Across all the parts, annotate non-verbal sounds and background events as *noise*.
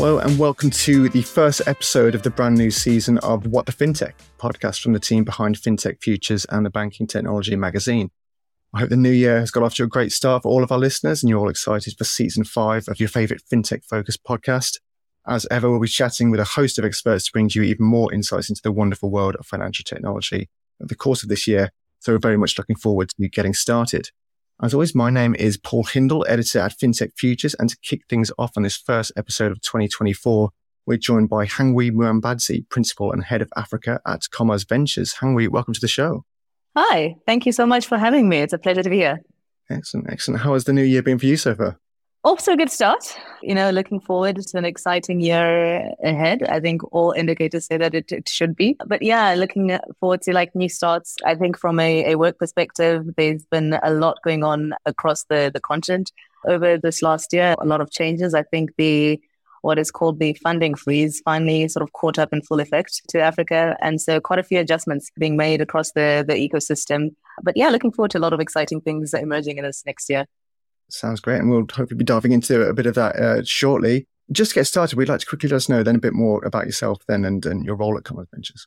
Hello, and welcome to the first episode of the brand new season of What the FinTech podcast from the team behind FinTech Futures and the Banking Technology magazine. I hope the new year has got off to a great start for all of our listeners and you're all excited for season five of your favorite FinTech focused podcast. As ever, we'll be chatting with a host of experts to bring you even more insights into the wonderful world of financial technology over the course of this year. So we're very much looking forward to getting started. As always, my name is Paul Hindle, editor at FinTech Futures. And to kick things off on this first episode of 2024, we're joined by Hangwi Muambadzi, principal and head of Africa at Commerz Ventures. Hangwi, welcome to the show. Hi, thank you so much for having me. It's a pleasure to be here. Excellent, excellent. How has the new year been for you so far? To a good start. You know, looking forward to an exciting year ahead. I think all indicators say that it, it should be. But yeah, looking forward to like new starts. I think from a, a work perspective, there's been a lot going on across the, the continent over this last year. A lot of changes. I think the what is called the funding freeze finally sort of caught up in full effect to Africa. And so quite a few adjustments being made across the, the ecosystem. But yeah, looking forward to a lot of exciting things emerging in this next year. Sounds great. And we'll hopefully be diving into a bit of that uh, shortly. Just to get started, we'd like to quickly let us know then a bit more about yourself then and, and your role at Commerz Ventures.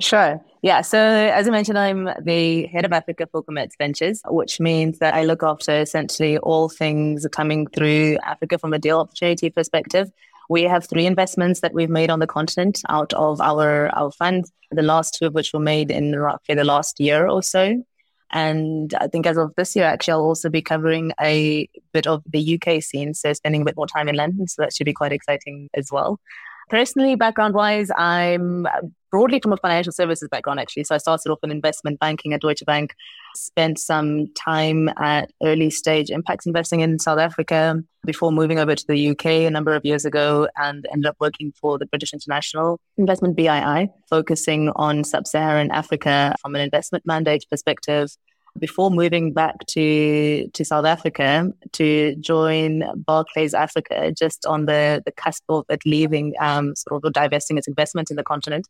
Sure. Yeah. So as I mentioned, I'm the head of Africa for Commerz Ventures, which means that I look after essentially all things coming through Africa from a deal opportunity perspective. We have three investments that we've made on the continent out of our, our fund, the last two of which were made in roughly the last year or so. And I think as of this year, actually, I'll also be covering a bit of the UK scene, so spending a bit more time in London. So that should be quite exciting as well. Personally, background wise, I'm broadly from a financial services background, actually. So I started off in investment banking at Deutsche Bank, spent some time at early stage impact investing in South Africa before moving over to the UK a number of years ago and ended up working for the British International Investment BII, focusing on sub Saharan Africa from an investment mandate perspective before moving back to to South Africa to join Barclays Africa, just on the the cusp of it leaving, um, sort of divesting its investment in the continent,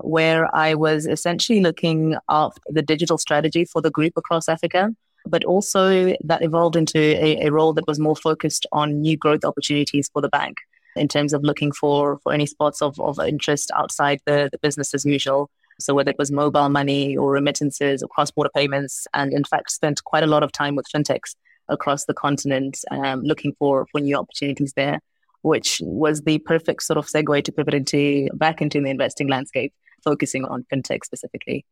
where I was essentially looking after the digital strategy for the group across Africa. But also that evolved into a, a role that was more focused on new growth opportunities for the bank in terms of looking for for any spots of, of interest outside the, the business as usual so whether it was mobile money or remittances or cross-border payments, and in fact spent quite a lot of time with fintechs across the continent, um, looking for for new opportunities there, which was the perfect sort of segue to pivot into back into the investing landscape, focusing on fintech specifically.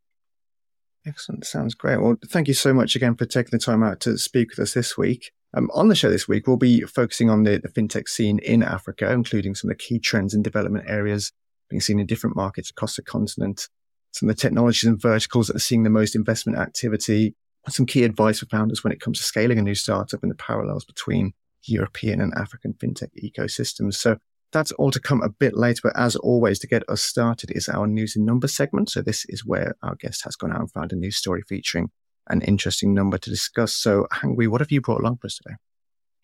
Excellent. Sounds great. Well, thank you so much again for taking the time out to speak with us this week. Um, on the show this week, we'll be focusing on the, the fintech scene in Africa, including some of the key trends and development areas being seen in different markets across the continent some of the technologies and verticals that are seeing the most investment activity, and some key advice for founders when it comes to scaling a new startup and the parallels between European and African fintech ecosystems. So that's all to come a bit later. But as always, to get us started is our news and number segment. So this is where our guest has gone out and found a news story featuring an interesting number to discuss. So Hangwi, what have you brought along for us today?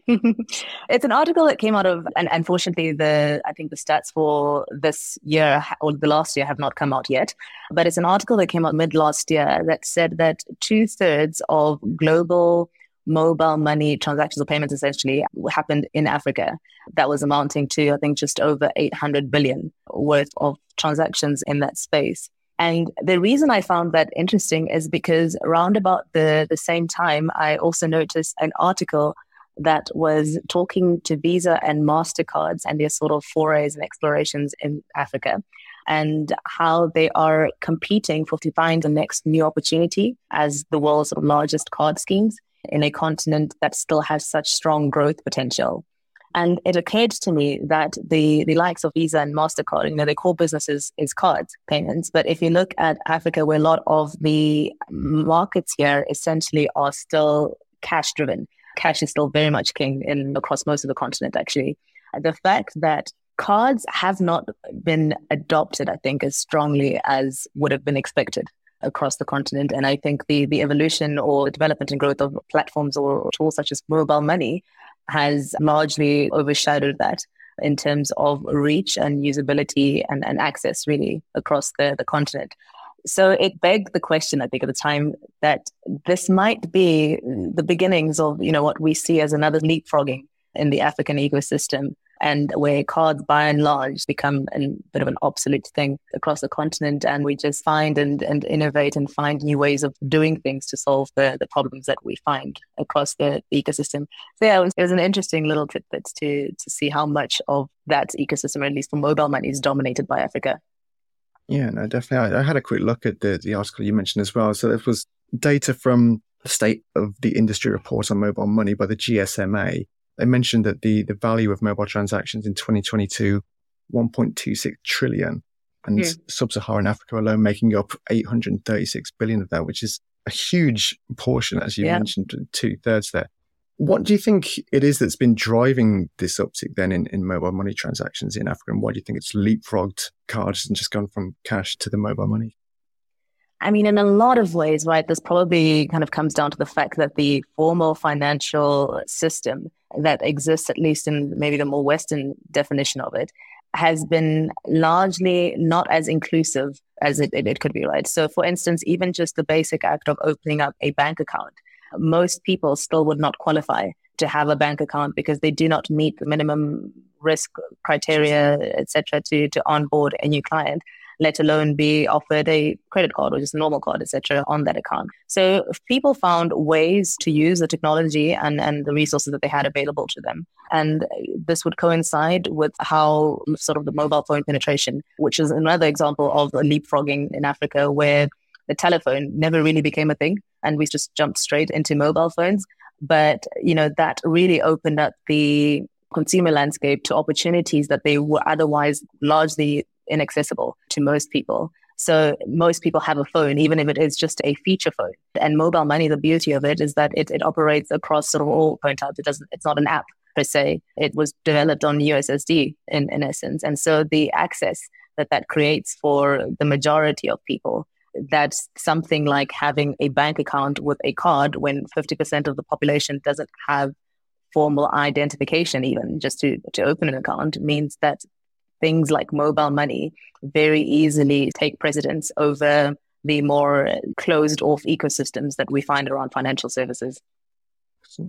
*laughs* it's an article that came out of, and unfortunately, the I think the stats for this year or the last year have not come out yet. But it's an article that came out mid last year that said that two thirds of global mobile money transactions or payments essentially happened in Africa. That was amounting to I think just over 800 billion worth of transactions in that space. And the reason I found that interesting is because around about the, the same time, I also noticed an article that was talking to Visa and MasterCards and their sort of forays and explorations in Africa and how they are competing for to find the next new opportunity as the world's largest card schemes in a continent that still has such strong growth potential. And it occurred to me that the, the likes of Visa and MasterCard, you know, their core business is, is cards payments. But if you look at Africa, where a lot of the markets here essentially are still cash driven, cash is still very much king in across most of the continent, actually. The fact that cards have not been adopted, I think, as strongly as would have been expected across the continent. And I think the, the evolution or development and growth of platforms or tools such as mobile money has largely overshadowed that in terms of reach and usability and, and access really across the, the continent. So it begged the question, I think, at the time that this might be the beginnings of, you know, what we see as another leapfrogging in the African ecosystem, and where cards by and large become a bit of an obsolete thing across the continent. And we just find and, and innovate and find new ways of doing things to solve the, the problems that we find across the, the ecosystem. So yeah, it was, it was an interesting little tidbit to, to see how much of that ecosystem, at least for mobile money, is dominated by Africa. Yeah, no, definitely. I, I had a quick look at the, the article you mentioned as well. So it was data from the state of the industry report on mobile money by the GSMA. They mentioned that the, the value of mobile transactions in 2022, 1.26 trillion, and yeah. sub-Saharan Africa alone making up 836 billion of that, which is a huge portion, as you yeah. mentioned, two thirds there. What do you think it is that's been driving this uptick then in, in mobile money transactions in Africa? And why do you think it's leapfrogged cards and just gone from cash to the mobile money? I mean, in a lot of ways, right, this probably kind of comes down to the fact that the formal financial system that exists, at least in maybe the more Western definition of it, has been largely not as inclusive as it, it, it could be, right? So, for instance, even just the basic act of opening up a bank account, most people still would not qualify to have a bank account because they do not meet the minimum risk criteria, etc., to to onboard a new client let alone be offered a credit card or just a normal card, etc., on that account. So people found ways to use the technology and, and the resources that they had available to them. And this would coincide with how sort of the mobile phone penetration, which is another example of leapfrogging in Africa where the telephone never really became a thing and we just jumped straight into mobile phones. But, you know, that really opened up the consumer landscape to opportunities that they were otherwise largely inaccessible to most people. So most people have a phone, even if it is just a feature phone. And mobile money, the beauty of it is that it, it operates across sort of all phone types. It doesn't, it's not an app per se. It was developed on USSD in, in essence. And so the access that that creates for the majority of people, that's something like having a bank account with a card when 50% of the population doesn't have formal identification even just to, to open an account means that things like mobile money very easily take precedence over the more closed off ecosystems that we find around financial services.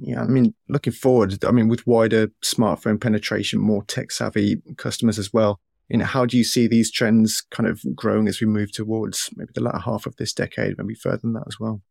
Yeah, I mean, looking forward, I mean, with wider smartphone penetration, more tech savvy customers as well, you know, how do you see these trends kind of growing as we move towards maybe the latter half of this decade, maybe further than that as well?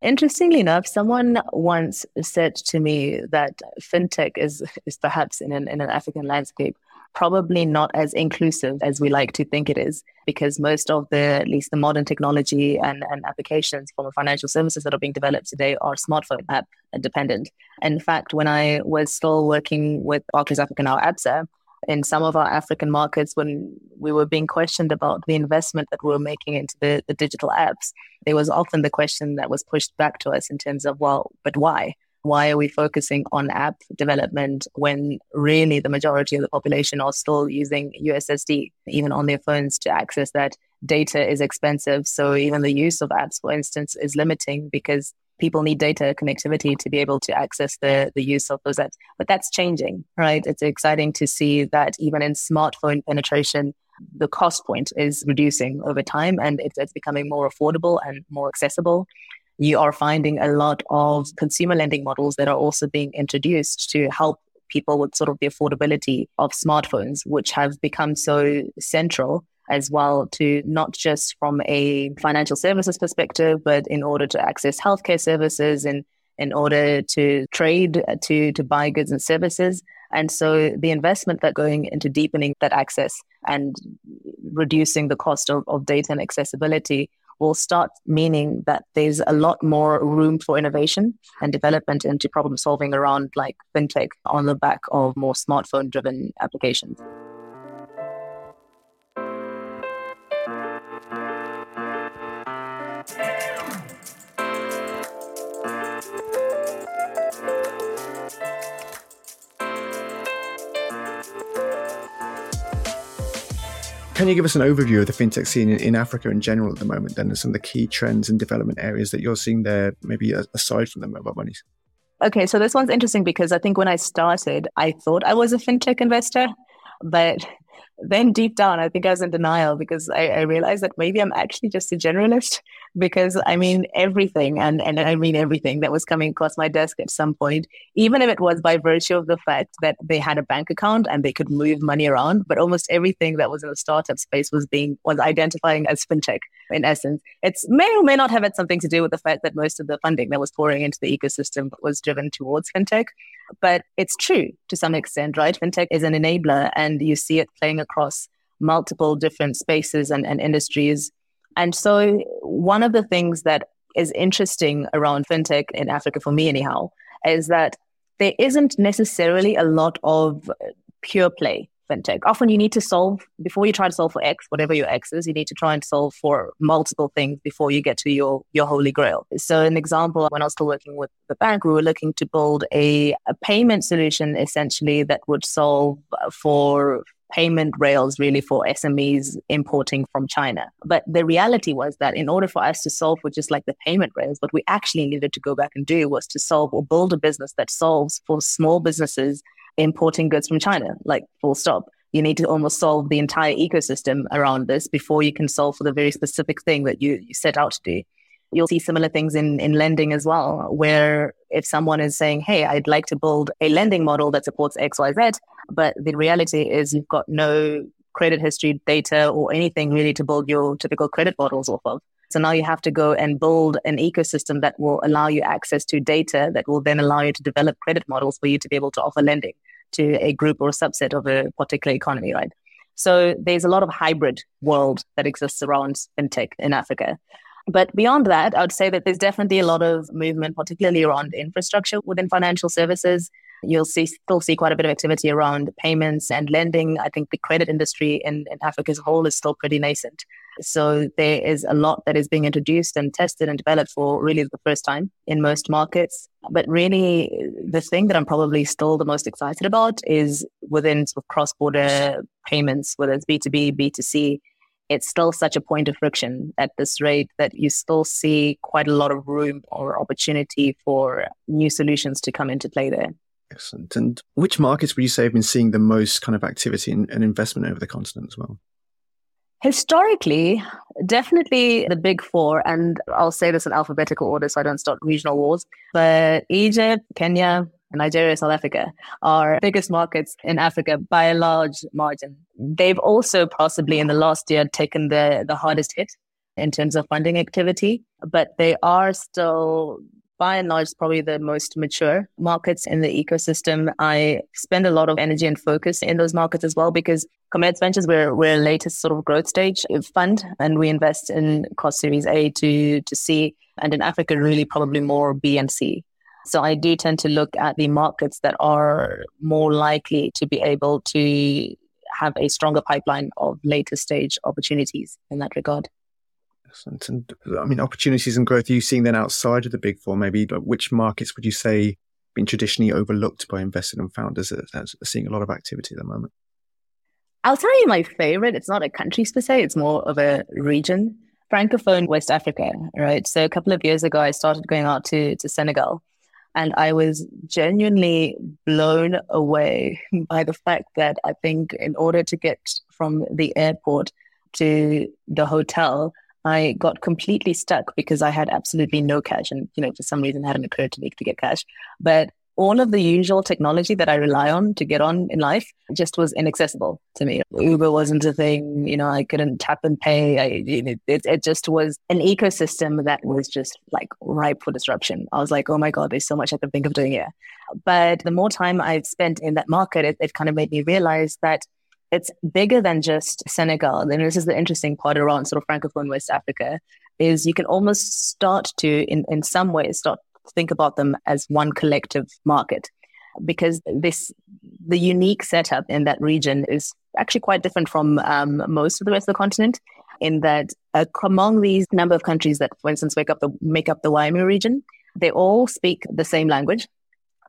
Interestingly enough, someone once said to me that fintech is is perhaps in an in an African landscape probably not as inclusive as we like to think it is, because most of the, at least the modern technology and, and applications from financial services that are being developed today are smartphone app dependent. In fact, when I was still working with Barclays Africa now ABSA, in some of our African markets, when we were being questioned about the investment that we were making into the, the digital apps, there was often the question that was pushed back to us in terms of, well, but why? why are we focusing on app development when really the majority of the population are still using USSD, even on their phones to access that? Data is expensive. So even the use of apps, for instance, is limiting because people need data connectivity to be able to access the, the use of those apps. But that's changing, right? It's exciting to see that even in smartphone penetration, the cost point is reducing over time and it's, it's becoming more affordable and more accessible you are finding a lot of consumer lending models that are also being introduced to help people with sort of the affordability of smartphones, which have become so central as well to not just from a financial services perspective, but in order to access healthcare services and in order to trade, to, to buy goods and services. And so the investment that going into deepening that access and reducing the cost of, of data and accessibility will start meaning that there's a lot more room for innovation and development into problem solving around like fintech on the back of more smartphone driven applications. Can you give us an overview of the fintech scene in, Africa in general at the moment, then, and some of the key trends and development areas that you're seeing there, maybe aside from the mobile monies? Okay, so this one's interesting because I think when I started, I thought I was a fintech investor, but then deep down, I think I was in denial because I, I, realized that maybe I'm actually just a generalist because I mean everything and, and I mean everything that was coming across my desk at some point, even if it was by virtue of the fact that they had a bank account and they could move money around, but almost everything that was in the startup space was being was identifying as fintech in essence. It's may or may not have had something to do with the fact that most of the funding that was pouring into the ecosystem was driven towards fintech. But it's true to some extent, right? Fintech is an enabler and you see it playing across multiple different spaces and, and industries. And so, one of the things that is interesting around fintech in Africa, for me anyhow, is that there isn't necessarily a lot of pure play fintech. Often you need to solve, before you try to solve for X, whatever your X is, you need to try and solve for multiple things before you get to your, your holy grail. So an example, when I was still working with the bank, we were looking to build a, a payment solution essentially that would solve for payment rails really for SMEs importing from China. But the reality was that in order for us to solve for just like the payment rails, what we actually needed to go back and do was to solve or build a business that solves for small businesses importing goods from China, like full stop. You need to almost solve the entire ecosystem around this before you can solve for the very specific thing that you, you set out to do. You'll see similar things in, in lending as well, where if someone is saying, Hey, I'd like to build a lending model that supports XYZ, but the reality is you've got no credit history data or anything really to build your typical credit models off of. So now you have to go and build an ecosystem that will allow you access to data that will then allow you to develop credit models for you to be able to offer lending to a group or a subset of a particular economy, right? So there's a lot of hybrid world that exists around fintech in Africa. But beyond that, I would say that there's definitely a lot of movement, particularly around infrastructure within financial services. You'll see still see quite a bit of activity around payments and lending. I think the credit industry in, in Africa as a whole is still pretty nascent. So there is a lot that is being introduced and tested and developed for really the first time in most markets. But really, the thing that I'm probably still the most excited about is within sort of cross-border payments, whether it's B2B, B2C. It's still such a point of friction at this rate that you still see quite a lot of room or opportunity for new solutions to come into play there. Excellent. And which markets would you say have been seeing the most kind of activity and, investment over the continent as well? Historically, definitely the big four, and I'll say this in alphabetical order so I don't start regional wars, but Egypt, Kenya, Nigeria, South Africa are biggest markets in Africa by a large margin. They've also possibly in the last year taken the, the hardest hit in terms of funding activity, but they are still by and large probably the most mature markets in the ecosystem. I spend a lot of energy and focus in those markets as well because Commerz Ventures, we're, we're latest sort of growth stage fund and we invest in cost series A to, to C and in Africa, really probably more B and C. So I do tend to look at the markets that are more likely to be able to have a stronger pipeline of later stage opportunities in that regard. Excellent. And I mean, opportunities and growth, are you seeing then outside of the big four? Maybe which markets would you say been traditionally overlooked by investors and founders that are seeing a lot of activity at the moment? I'll tell you my favorite. It's not a country per se, it's more of a region. Francophone West Africa, right? So a couple of years ago, I started going out to, to Senegal and I was genuinely blown away *laughs* by the fact that I think in order to get from the airport to the hotel, I got completely stuck because I had absolutely no cash. And, you know, for some reason, hadn't occurred to me to get cash. But all of the usual technology that I rely on to get on in life just was inaccessible to me. Uber wasn't a thing, you know, I couldn't tap and pay. I, it, it just was an ecosystem that was just like ripe for disruption. I was like, oh my God, there's so much I can think of doing here. But the more time I've spent in that market, it, it kind of made me realize that it's bigger than just Senegal. And this is the interesting part around sort of Francophone West Africa is you can almost start to, in, in some ways, start think about them as one collective market because this the unique setup in that region is actually quite different from um, most of the rest of the continent in that uh, among these number of countries that for instance make up the make up the WAEMU region they all speak the same language.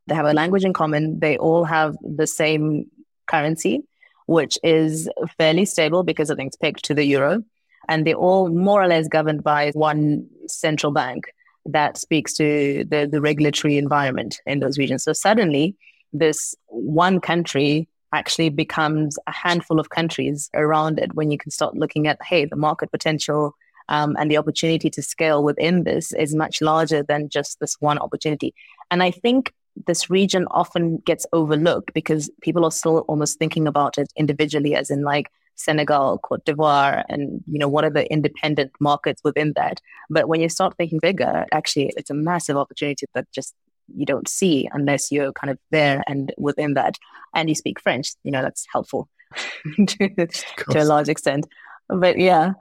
They have a language in common. They all have the same currency which is fairly stable because I think it's pegged to the euro. And they're all more or less governed by one central bank that speaks to the, the regulatory environment in those regions. So suddenly, this one country actually becomes a handful of countries around it when you can start looking at, hey, the market potential um, and the opportunity to scale within this is much larger than just this one opportunity. And I think this region often gets overlooked because people are still almost thinking about it individually, as in like Senegal, Cote d'Ivoire, and you know what are the independent markets within that. But when you start thinking bigger, actually, it's a massive opportunity that just you don't see unless you're kind of there and within that, and you speak French. You know that's helpful *laughs* to, to a large extent. But yeah.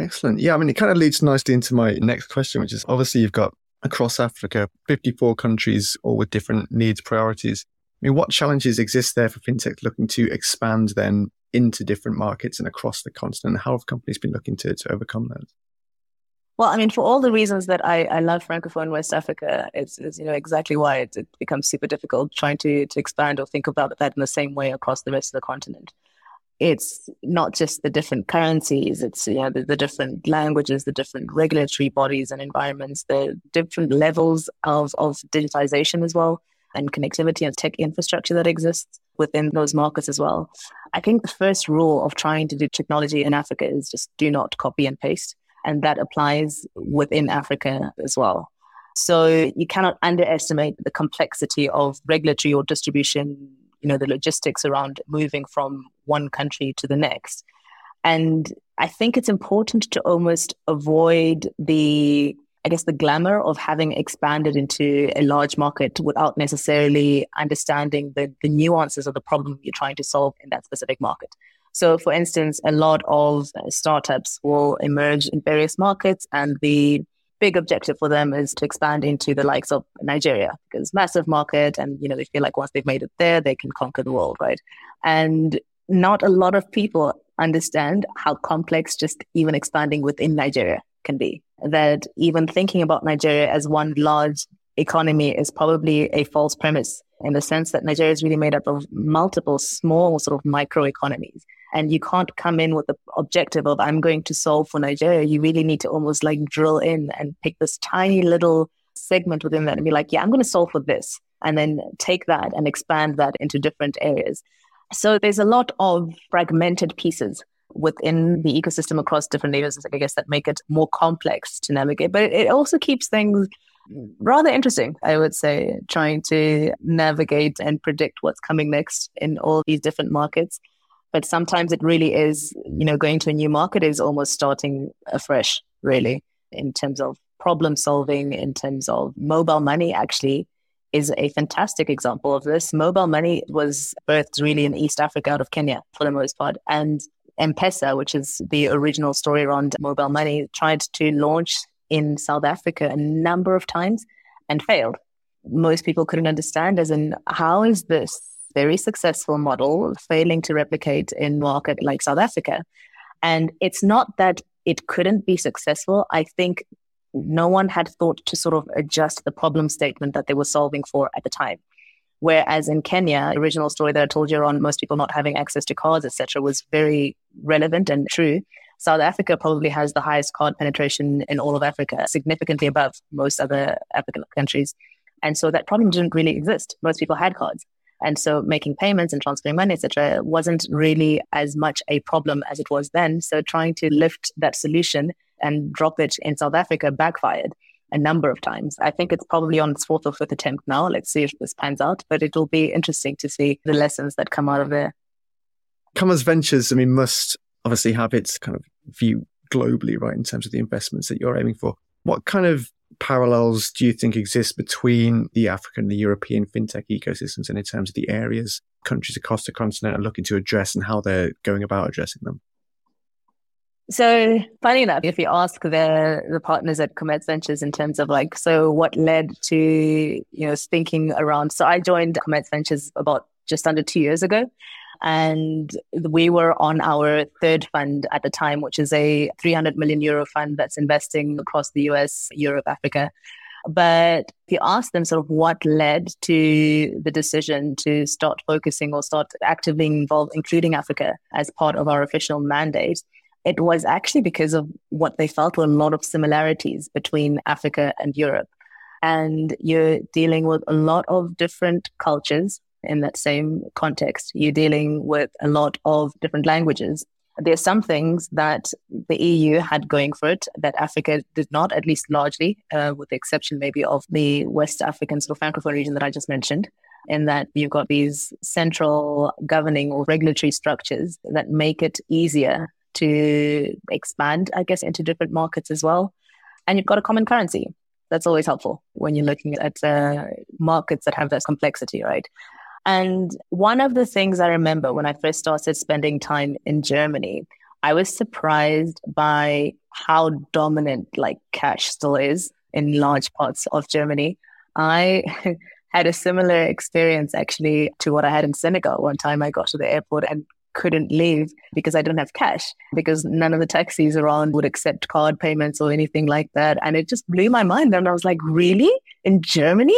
Excellent. Yeah, I mean, it kind of leads nicely into my next question, which is obviously you've got across Africa, 54 countries, all with different needs, priorities. I mean, what challenges exist there for fintech looking to expand then into different markets and across the continent? How have companies been looking to, to overcome that? Well, I mean, for all the reasons that I, I love Francophone West Africa, it's, it's you know exactly why it, it, becomes super difficult trying to to expand or think about that in the same way across the rest of the continent. It's not just the different currencies; it's you know the, the different languages, the different regulatory bodies and environments, the different levels of of digitization as well, and connectivity and tech infrastructure that exists within those markets as well. I think the first rule of trying to do technology in Africa is just do not copy and paste. And that applies within Africa as well. So you cannot underestimate the complexity of regulatory or distribution, you know, the logistics around moving from one country to the next. And I think it's important to almost avoid the I guess, the glamour of having expanded into a large market without necessarily understanding the, the nuances of the problem you're trying to solve in that specific market. So, for instance, a lot of uh, startups will emerge in various markets, and the big objective for them is to expand into the likes of Nigeria because massive market, and you know they feel like once they've made it there, they can conquer the world, right? And not a lot of people understand how complex just even expanding within Nigeria can be. That even thinking about Nigeria as one large economy is probably a false premise in the sense that Nigeria is really made up of multiple small sort of micro economies. And you can't come in with the objective of, I'm going to solve for Nigeria. You really need to almost like drill in and pick this tiny little segment within that and be like, yeah, I'm going to solve for this. And then take that and expand that into different areas. So there's a lot of fragmented pieces within the ecosystem across different layers, I guess, that make it more complex to navigate. But it also keeps things rather interesting, I would say, trying to navigate and predict what's coming next in all these different markets. But sometimes it really is, you know, going to a new market is almost starting afresh, really, in terms of problem solving, in terms of mobile money, actually is a fantastic example of this. Mobile money was birthed really in East Africa out of Kenya for the most part. And M-Pesa, which is the original story around mobile money, tried to launch in South Africa a number of times and failed. Most people couldn't understand as in how is this very successful model failing to replicate in market like South Africa? And it's not that it couldn't be successful. I think no one had thought to sort of adjust the problem statement that they were solving for at the time. Whereas in Kenya, the original story that I told you on most people not having access to cards, etc., was very relevant and true. South Africa probably has the highest card penetration in all of Africa, significantly above most other African countries. And so that problem didn't really exist. Most people had cards. And so making payments and transferring money, etc., wasn't really as much a problem as it was then. So trying to lift that solution and drop it in South Africa backfired a number of times. I think it's probably on its fourth or fifth attempt now. Let's see if this pans out, but it'll be interesting to see the lessons that come out of there. Commerz Ventures, I mean, must obviously have its kind of view globally, right, in terms of the investments that you're aiming for. What kind of parallels do you think exist between the African and the European fintech ecosystems and in terms of the areas countries across the continent are looking to address and how they're going about addressing them? So funny enough, if you ask the the partners at Commerz Ventures in terms of like, so what led to you know thinking around? So I joined Commerz Ventures about just under two years ago, and we were on our third fund at the time, which is a 300 million euro fund that's investing across the US, Europe, Africa. But if you ask them sort of what led to the decision to start focusing or start actively involved, including Africa as part of our official mandate, it was actually because of what they felt were a lot of similarities between Africa and Europe. And you're dealing with a lot of different cultures, in that same context. You're dealing with a lot of different languages. There are some things that the EU had going for it that Africa did not, at least largely, uh, with the exception maybe of the West African sort of Francophone region that I just mentioned in that you've got these central governing or regulatory structures that make it easier to expand, I guess, into different markets as well. And you've got a common currency. That's always helpful when you're looking at uh, markets that have that complexity, right? And one of the things I remember when I first started spending time in Germany, I was surprised by how dominant like cash still is in large parts of Germany. I *laughs* had a similar experience actually to what I had in Senegal. One time I got to the airport and couldn't leave because I didn't have cash because none of the taxis around would accept card payments or anything like that. And it just blew my mind. And I was like, really? In Germany?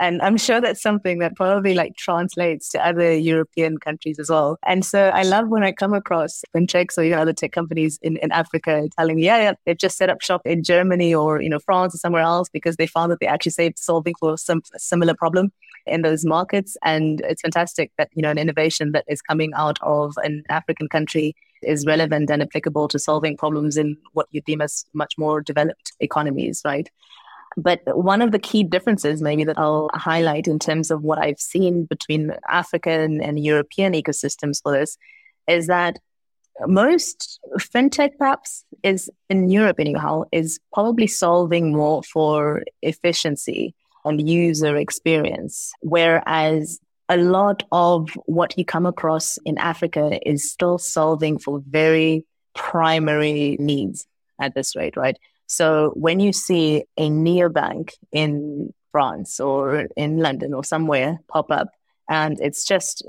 And I'm sure that's something that probably like translates to other European countries as well. And so I love when I come across fintechs or you know, other tech companies in, in Africa telling me, yeah, yeah, they've just set up shop in Germany or, you know, France or somewhere else because they found that they actually saved solving for some similar problem in those markets. And it's fantastic that, you know, an innovation that is coming out of an African country is relevant and applicable to solving problems in what you deem as much more developed economies, right? But one of the key differences, maybe that I'll highlight in terms of what I've seen between African and European ecosystems for this, is that most fintech perhaps is in Europe anyhow is probably solving more for efficiency and user experience. Whereas a lot of what you come across in Africa is still solving for very primary needs at this rate, right? So when you see a neobank in France or in London or somewhere pop up, and it's just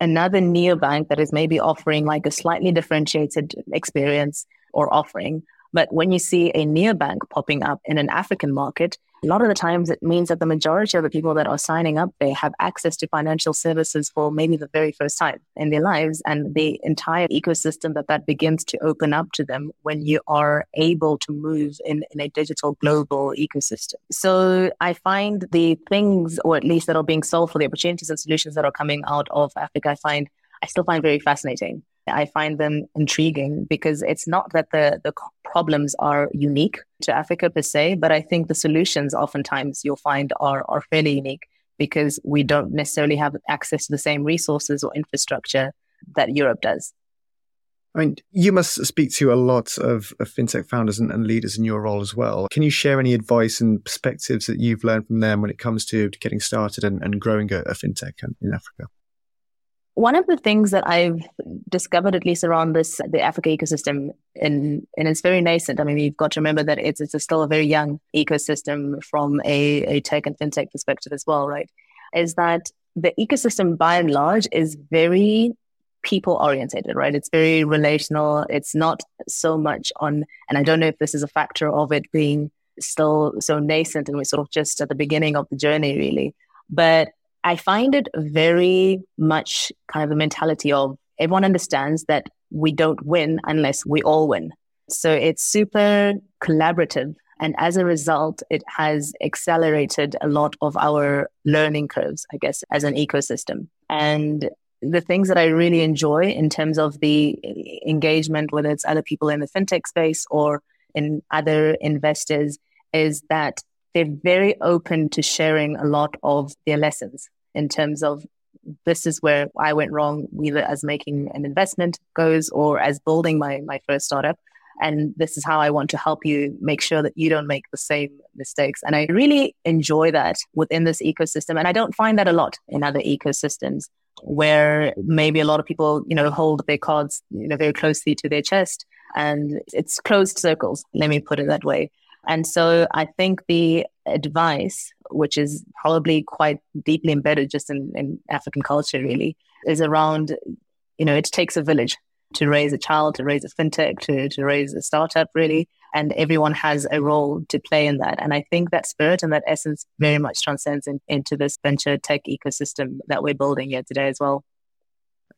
another neobank that is maybe offering like a slightly differentiated experience or offering. But when you see a neobank popping up in an African market, a lot of the times it means that the majority of the people that are signing up they have access to financial services for maybe the very first time in their lives and the entire ecosystem that that begins to open up to them when you are able to move in, in a digital global ecosystem. So i find the things or at least that are being solved for the opportunities and solutions that are coming out of africa i find i still find very fascinating I find them intriguing because it's not that the, the problems are unique to Africa per se, but I think the solutions oftentimes you'll find are, are fairly unique because we don't necessarily have access to the same resources or infrastructure that Europe does. I mean, you must speak to a lot of, of fintech founders and, and, leaders in your role as well. Can you share any advice and perspectives that you've learned from them when it comes to getting started and, and growing a, a fintech in Africa? One of the things that I've discovered, at least around this, the Africa ecosystem, and and it's very nascent. I mean, you've got to remember that it's it's still a very young ecosystem from a, a tech and fintech perspective as well, right? Is that the ecosystem by and large is very people orientated, right? It's very relational. It's not so much on, and I don't know if this is a factor of it being still so nascent and we're sort of just at the beginning of the journey, really. But I find it very much kind of the mentality of everyone understands that we don't win unless we all win. So it's super collaborative. And as a result, it has accelerated a lot of our learning curves, I guess, as an ecosystem. And the things that I really enjoy in terms of the engagement, whether it's other people in the fintech space or in other investors, is that they're very open to sharing a lot of their lessons in terms of this is where I went wrong, either as making an investment goes or as building my, my first startup. And this is how I want to help you make sure that you don't make the same mistakes. And I really enjoy that within this ecosystem. And I don't find that a lot in other ecosystems where maybe a lot of people, you know, hold their cards, you know, very closely to their chest and it's closed circles. Let me put it that way. And so I think the advice, which is probably quite deeply embedded just in, in African culture, really, is around, you know, it takes a village to raise a child, to raise a fintech, to, to raise a startup, really. And everyone has a role to play in that. And I think that spirit and that essence very much transcends in, into this venture tech ecosystem that we're building here today as well.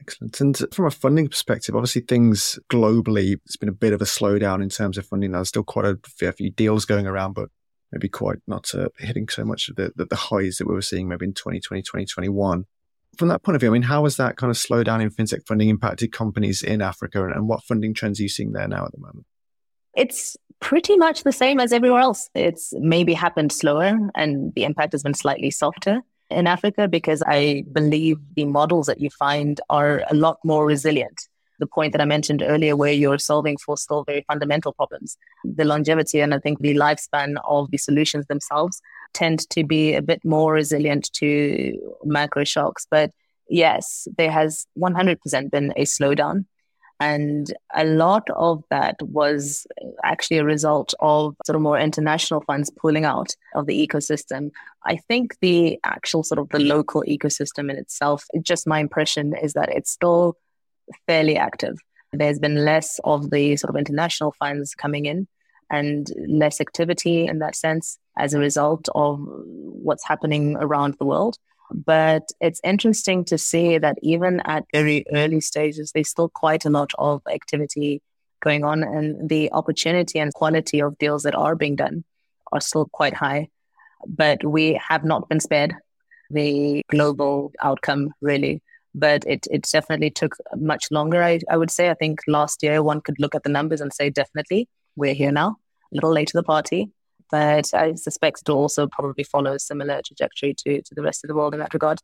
Excellent. And from a funding perspective, obviously things globally, it's been a bit of a slowdown in terms of funding. There's still quite a fair few deals going around, but maybe quite not uh, hitting so much of the, the, the, highs that we were seeing maybe in 2020, 2021. from that point of view, I mean, how has that kind of slowdown in fintech funding impacted companies in Africa and, and what funding trends are you seeing there now at the moment? It's pretty much the same as everywhere else. It's maybe happened slower and the impact has been slightly softer in Africa because I believe the models that you find are a lot more resilient. The point that I mentioned earlier, where you're solving for still very fundamental problems, the longevity and I think the lifespan of the solutions themselves tend to be a bit more resilient to macro shocks. But yes, there has 100% been a slowdown. And a lot of that was actually a result of sort of more international funds pulling out of the ecosystem. I think the actual sort of the local ecosystem in itself, just my impression is that it's still fairly active. There's been less of the sort of international funds coming in and less activity in that sense as a result of what's happening around the world. But it's interesting to see that even at very early stages, there's still quite a lot of activity going on, and the opportunity and quality of deals that are being done are still quite high. But we have not been spared the global outcome, really. But it, it definitely took much longer, I, I would say. I think last year one could look at the numbers and say, definitely, we're here now, a little late to the party but I suspect it will also probably follow a similar trajectory to, to the rest of the world in that regard.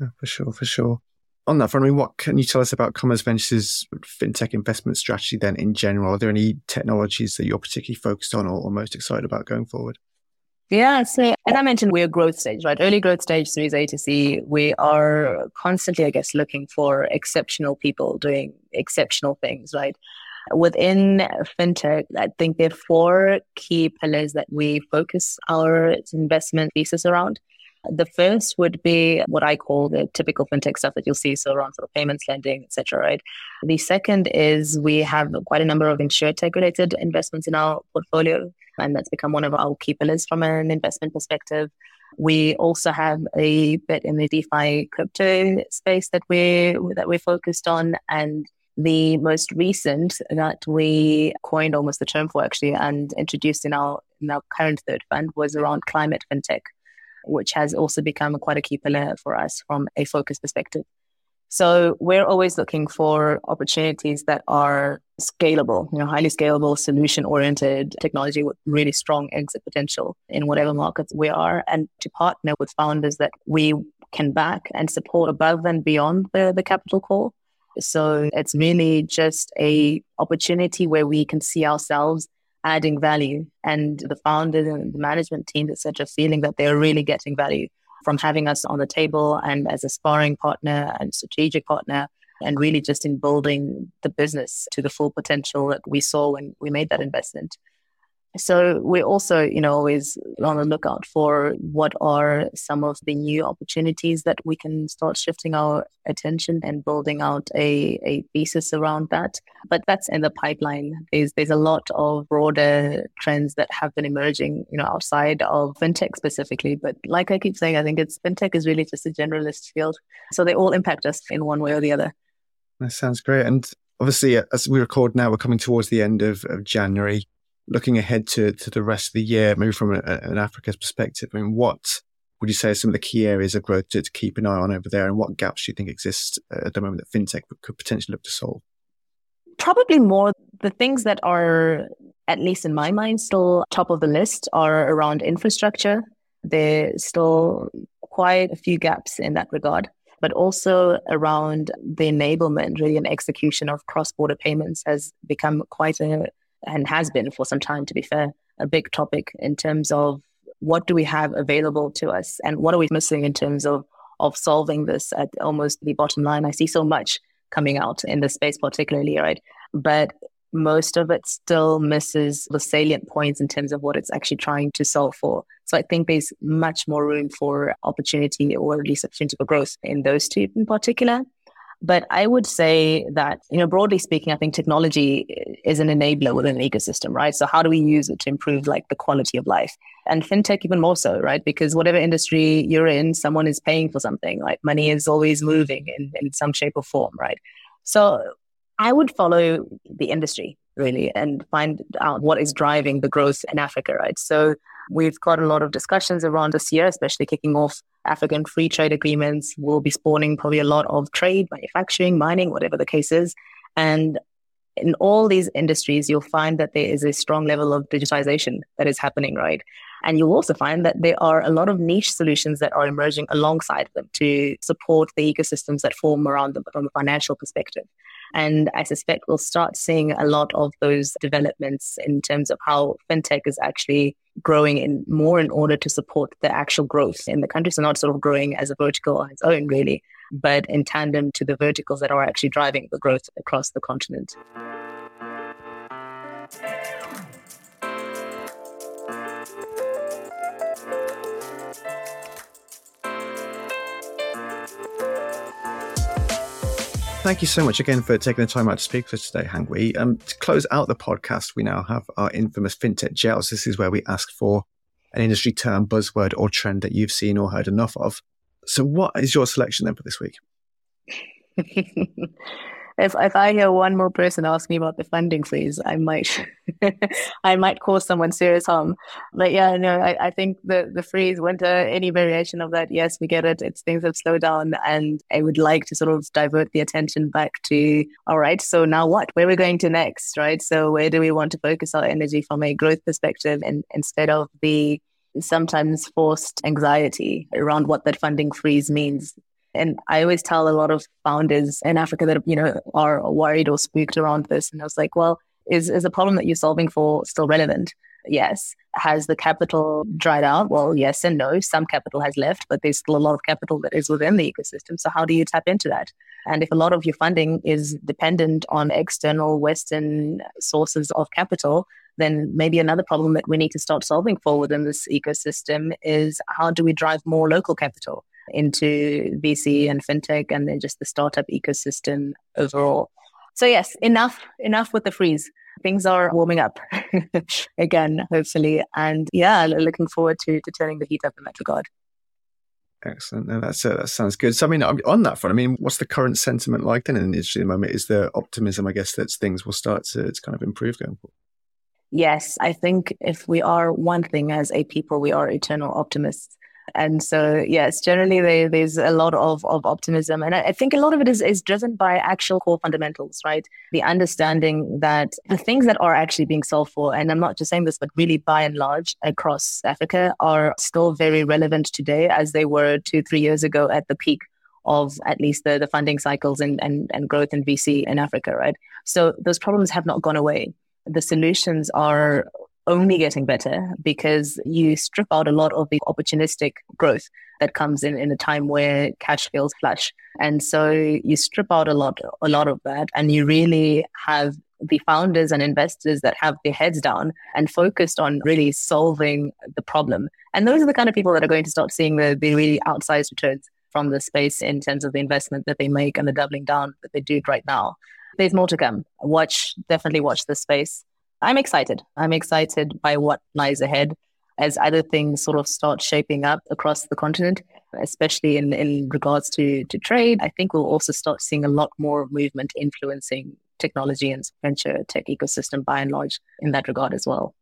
Yeah, for sure, for sure. On that front, I mean, what can you tell us about Commerz Ventures' fintech investment strategy then in general? Are there any technologies that you're particularly focused on or, or most excited about going forward? Yeah, so as I mentioned, we're growth stage, right? Early growth stage, Series A to C. We are constantly, I guess, looking for exceptional people doing exceptional things, right? Within fintech, I think there are four key pillars that we focus our investment thesis around. The first would be what I call the typical fintech stuff that you'll see, so around sort of payments, lending, etc. Right. The second is we have quite a number of insurtech related investments in our portfolio, and that's become one of our key pillars from an investment perspective. We also have a bit in the DeFi crypto space that we that we're focused on, and the most recent that we coined almost the term for actually and introduced in our in our current third fund was around climate fintech, which has also become quite a key pillar for us from a focus perspective. So we're always looking for opportunities that are scalable, you know, highly scalable, solution oriented technology with really strong exit potential in whatever markets we are, and to partner with founders that we can back and support above and beyond the, the capital call so it's really just a opportunity where we can see ourselves adding value and the founders and the management teams, etc., feeling that they're really getting value from having us on the table and as a sparring partner and strategic partner and really just in building the business to the full potential that we saw when we made that investment. So we're also, you know, always on the lookout for what are some of the new opportunities that we can start shifting our attention and building out a, a thesis around that. But that's in the pipeline. There's there's a lot of broader trends that have been emerging, you know, outside of fintech specifically. But like I keep saying, I think it's fintech is really just a generalist field. So they all impact us in one way or the other. That sounds great. And obviously, as we record now, we're coming towards the end of, of January looking ahead to, to the rest of the year, maybe from a, an Africa's perspective, I mean, what would you say are some of the key areas of growth to, to keep an eye on over there, and what gaps do you think exist at the moment that fintech could potentially look to solve? Probably more the things that are, at least in my mind, still top of the list are around infrastructure. There's still quite a few gaps in that regard but also around the enablement, really, and execution of cross border payments has become quite a and has been for some time, to be fair, a big topic in terms of what do we have available to us and what are we missing in terms of of solving this at almost the bottom line. I see so much coming out in the space, particularly, right? But most of it still misses the salient points in terms of what it's actually trying to solve for. So I think there's much more room for opportunity or at least opportunity for growth in those two in particular. But I would say that, you know, broadly speaking, I think technology is an enabler within an ecosystem, right? So how do we use it to improve like the quality of life? And fintech even more so, right? Because whatever industry you're in, someone is paying for something. Like money is always moving in, in some shape or form, right? So I would follow the industry really and find out what is driving the growth in Africa, right? So we've got a lot of discussions around this year, especially kicking off African free trade agreements. We'll be spawning probably a lot of trade, manufacturing, mining, whatever the case is. And in all these industries, you'll find that there is a strong level of digitization that is happening, right? And you'll also find that there are a lot of niche solutions that are emerging alongside them to support the ecosystems that form around them from a financial perspective. And I suspect we'll start seeing a lot of those developments in terms of how fintech is actually growing in more in order to support the actual growth in the country. So not sort of growing as a vertical on its own, really, but in tandem to the verticals that are actually driving the growth across the continent. Thank you so much again for taking the time out to speak to us today, Hangwi. Um, to close out the podcast, we now have our infamous fintech jails. This is where we ask for an industry term, buzzword, or trend that you've seen or heard enough of. So, what is your selection then for this week? *laughs* if if I hear one more person ask me about the funding freeze, I might *laughs* I might cause someone serious harm. But yeah, no, I, I think the the freeze, winter, any variation of that, yes, we get it. It's things have slowed down, and I would like to sort of divert the attention back to all right. So now what? Where are we going to next? Right. So where do we want to focus our energy from a growth perspective, and instead of the sometimes forced anxiety around what that funding freeze means and I always tell a lot of founders in Africa that, you know, are worried or spooked around this. And I was like, well, is, is the problem that you're solving for still relevant? Yes. Has the capital dried out? Well, yes and no. Some capital has left, but there's still a lot of capital that is within the ecosystem. So how do you tap into that? And if a lot of your funding is dependent on external Western sources of capital, then maybe another problem that we need to start solving for within this ecosystem is how do we drive more local capital? Into VC and fintech and then just the startup ecosystem overall. So yes, enough enough with the freeze. Things are warming up *laughs* again, hopefully, and yeah, looking forward to to turning the heat up in that regard. Excellent. No, that's uh, that sounds good. So, I mean, on that front, I mean, what's the current sentiment like then in the industry at the moment? Is there optimism, I guess, that things will start to, to kind of improve going forward? Yes, I think if we are one thing as a people, we are eternal optimists. And so, yes, generally there, there's a lot of, of optimism. And I, I think a lot of it is, is driven by actual core fundamentals, right? The understanding that the things that are actually being solved for, and I'm not just saying this, but really by and large across Africa are still very relevant today as they were two, three years ago at the peak of at least the, the funding cycles and, and, and growth in VC in Africa, right? So those problems have not gone away. The solutions are only getting better because you strip out a lot of the opportunistic growth that comes in in a time where cash feels flush. And so you strip out a lot, a lot of that, and you really have the founders and investors that have their heads down and focused on really solving the problem. And those are the kind of people that are going to start seeing the, the really outsized returns from the space in terms of the investment that they make and the doubling down that they do right now. There's more to come. Watch, definitely watch this space. I'm excited. I'm excited by what lies ahead as other things sort of start shaping up across the continent, especially in, in regards to, to trade. I think we'll also start seeing a lot more movement influencing technology and venture tech ecosystem by and large in that regard as well.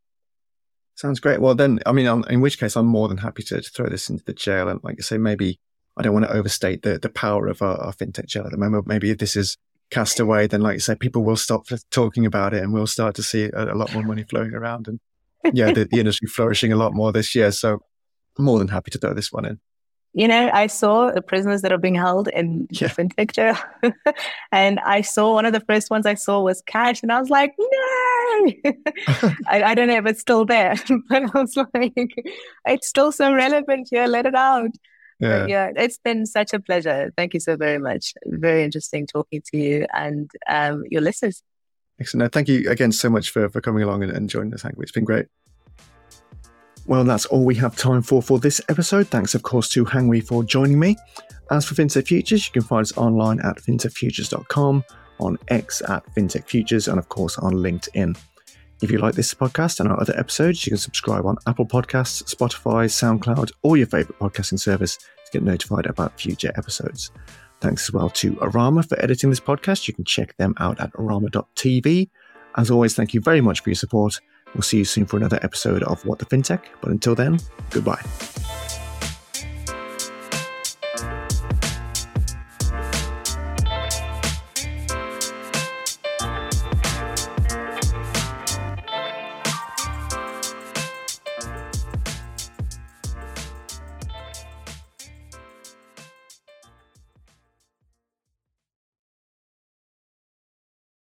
Sounds great. Well, then, I mean, in which case, I'm more than happy to, to throw this into the jail. And like I say, maybe I don't want to overstate the, the power of our, our fintech jail at the moment. Maybe if this is cast away, then like you say, people will stop talking about it and we'll start to see a, a lot more money flowing around. And yeah, the, the industry flourishing a lot more this year. So I'm more than happy to throw this one in. You know, I saw the prisoners that are being held in yeah. fintech *laughs* jail, and I saw one of the first ones I saw was cash, and I was like, no, *laughs* I, I, don't know if it's still there, *laughs* but I was like, it's still so relevant here. Let it out. Yeah. yeah, it's been such a pleasure. Thank you so very much. Very interesting talking to you and um, your listeners. Excellent. No, thank you again so much for, for coming along and, and joining us, Hank. It's been great. Well, that's all we have time for for this episode. Thanks, of course, to Hangwi for joining me. As for FinTech Futures, you can find us online at fintechfutures.com, on X at FinTech Futures, and of course on LinkedIn. If you like this podcast and our other episodes, you can subscribe on Apple Podcasts, Spotify, SoundCloud, or your favorite podcasting service to get notified about future episodes. Thanks as well to Arama for editing this podcast. You can check them out at arama.tv. As always, thank you very much for your support. We'll see you soon for another episode of What the FinTech. But until then, goodbye.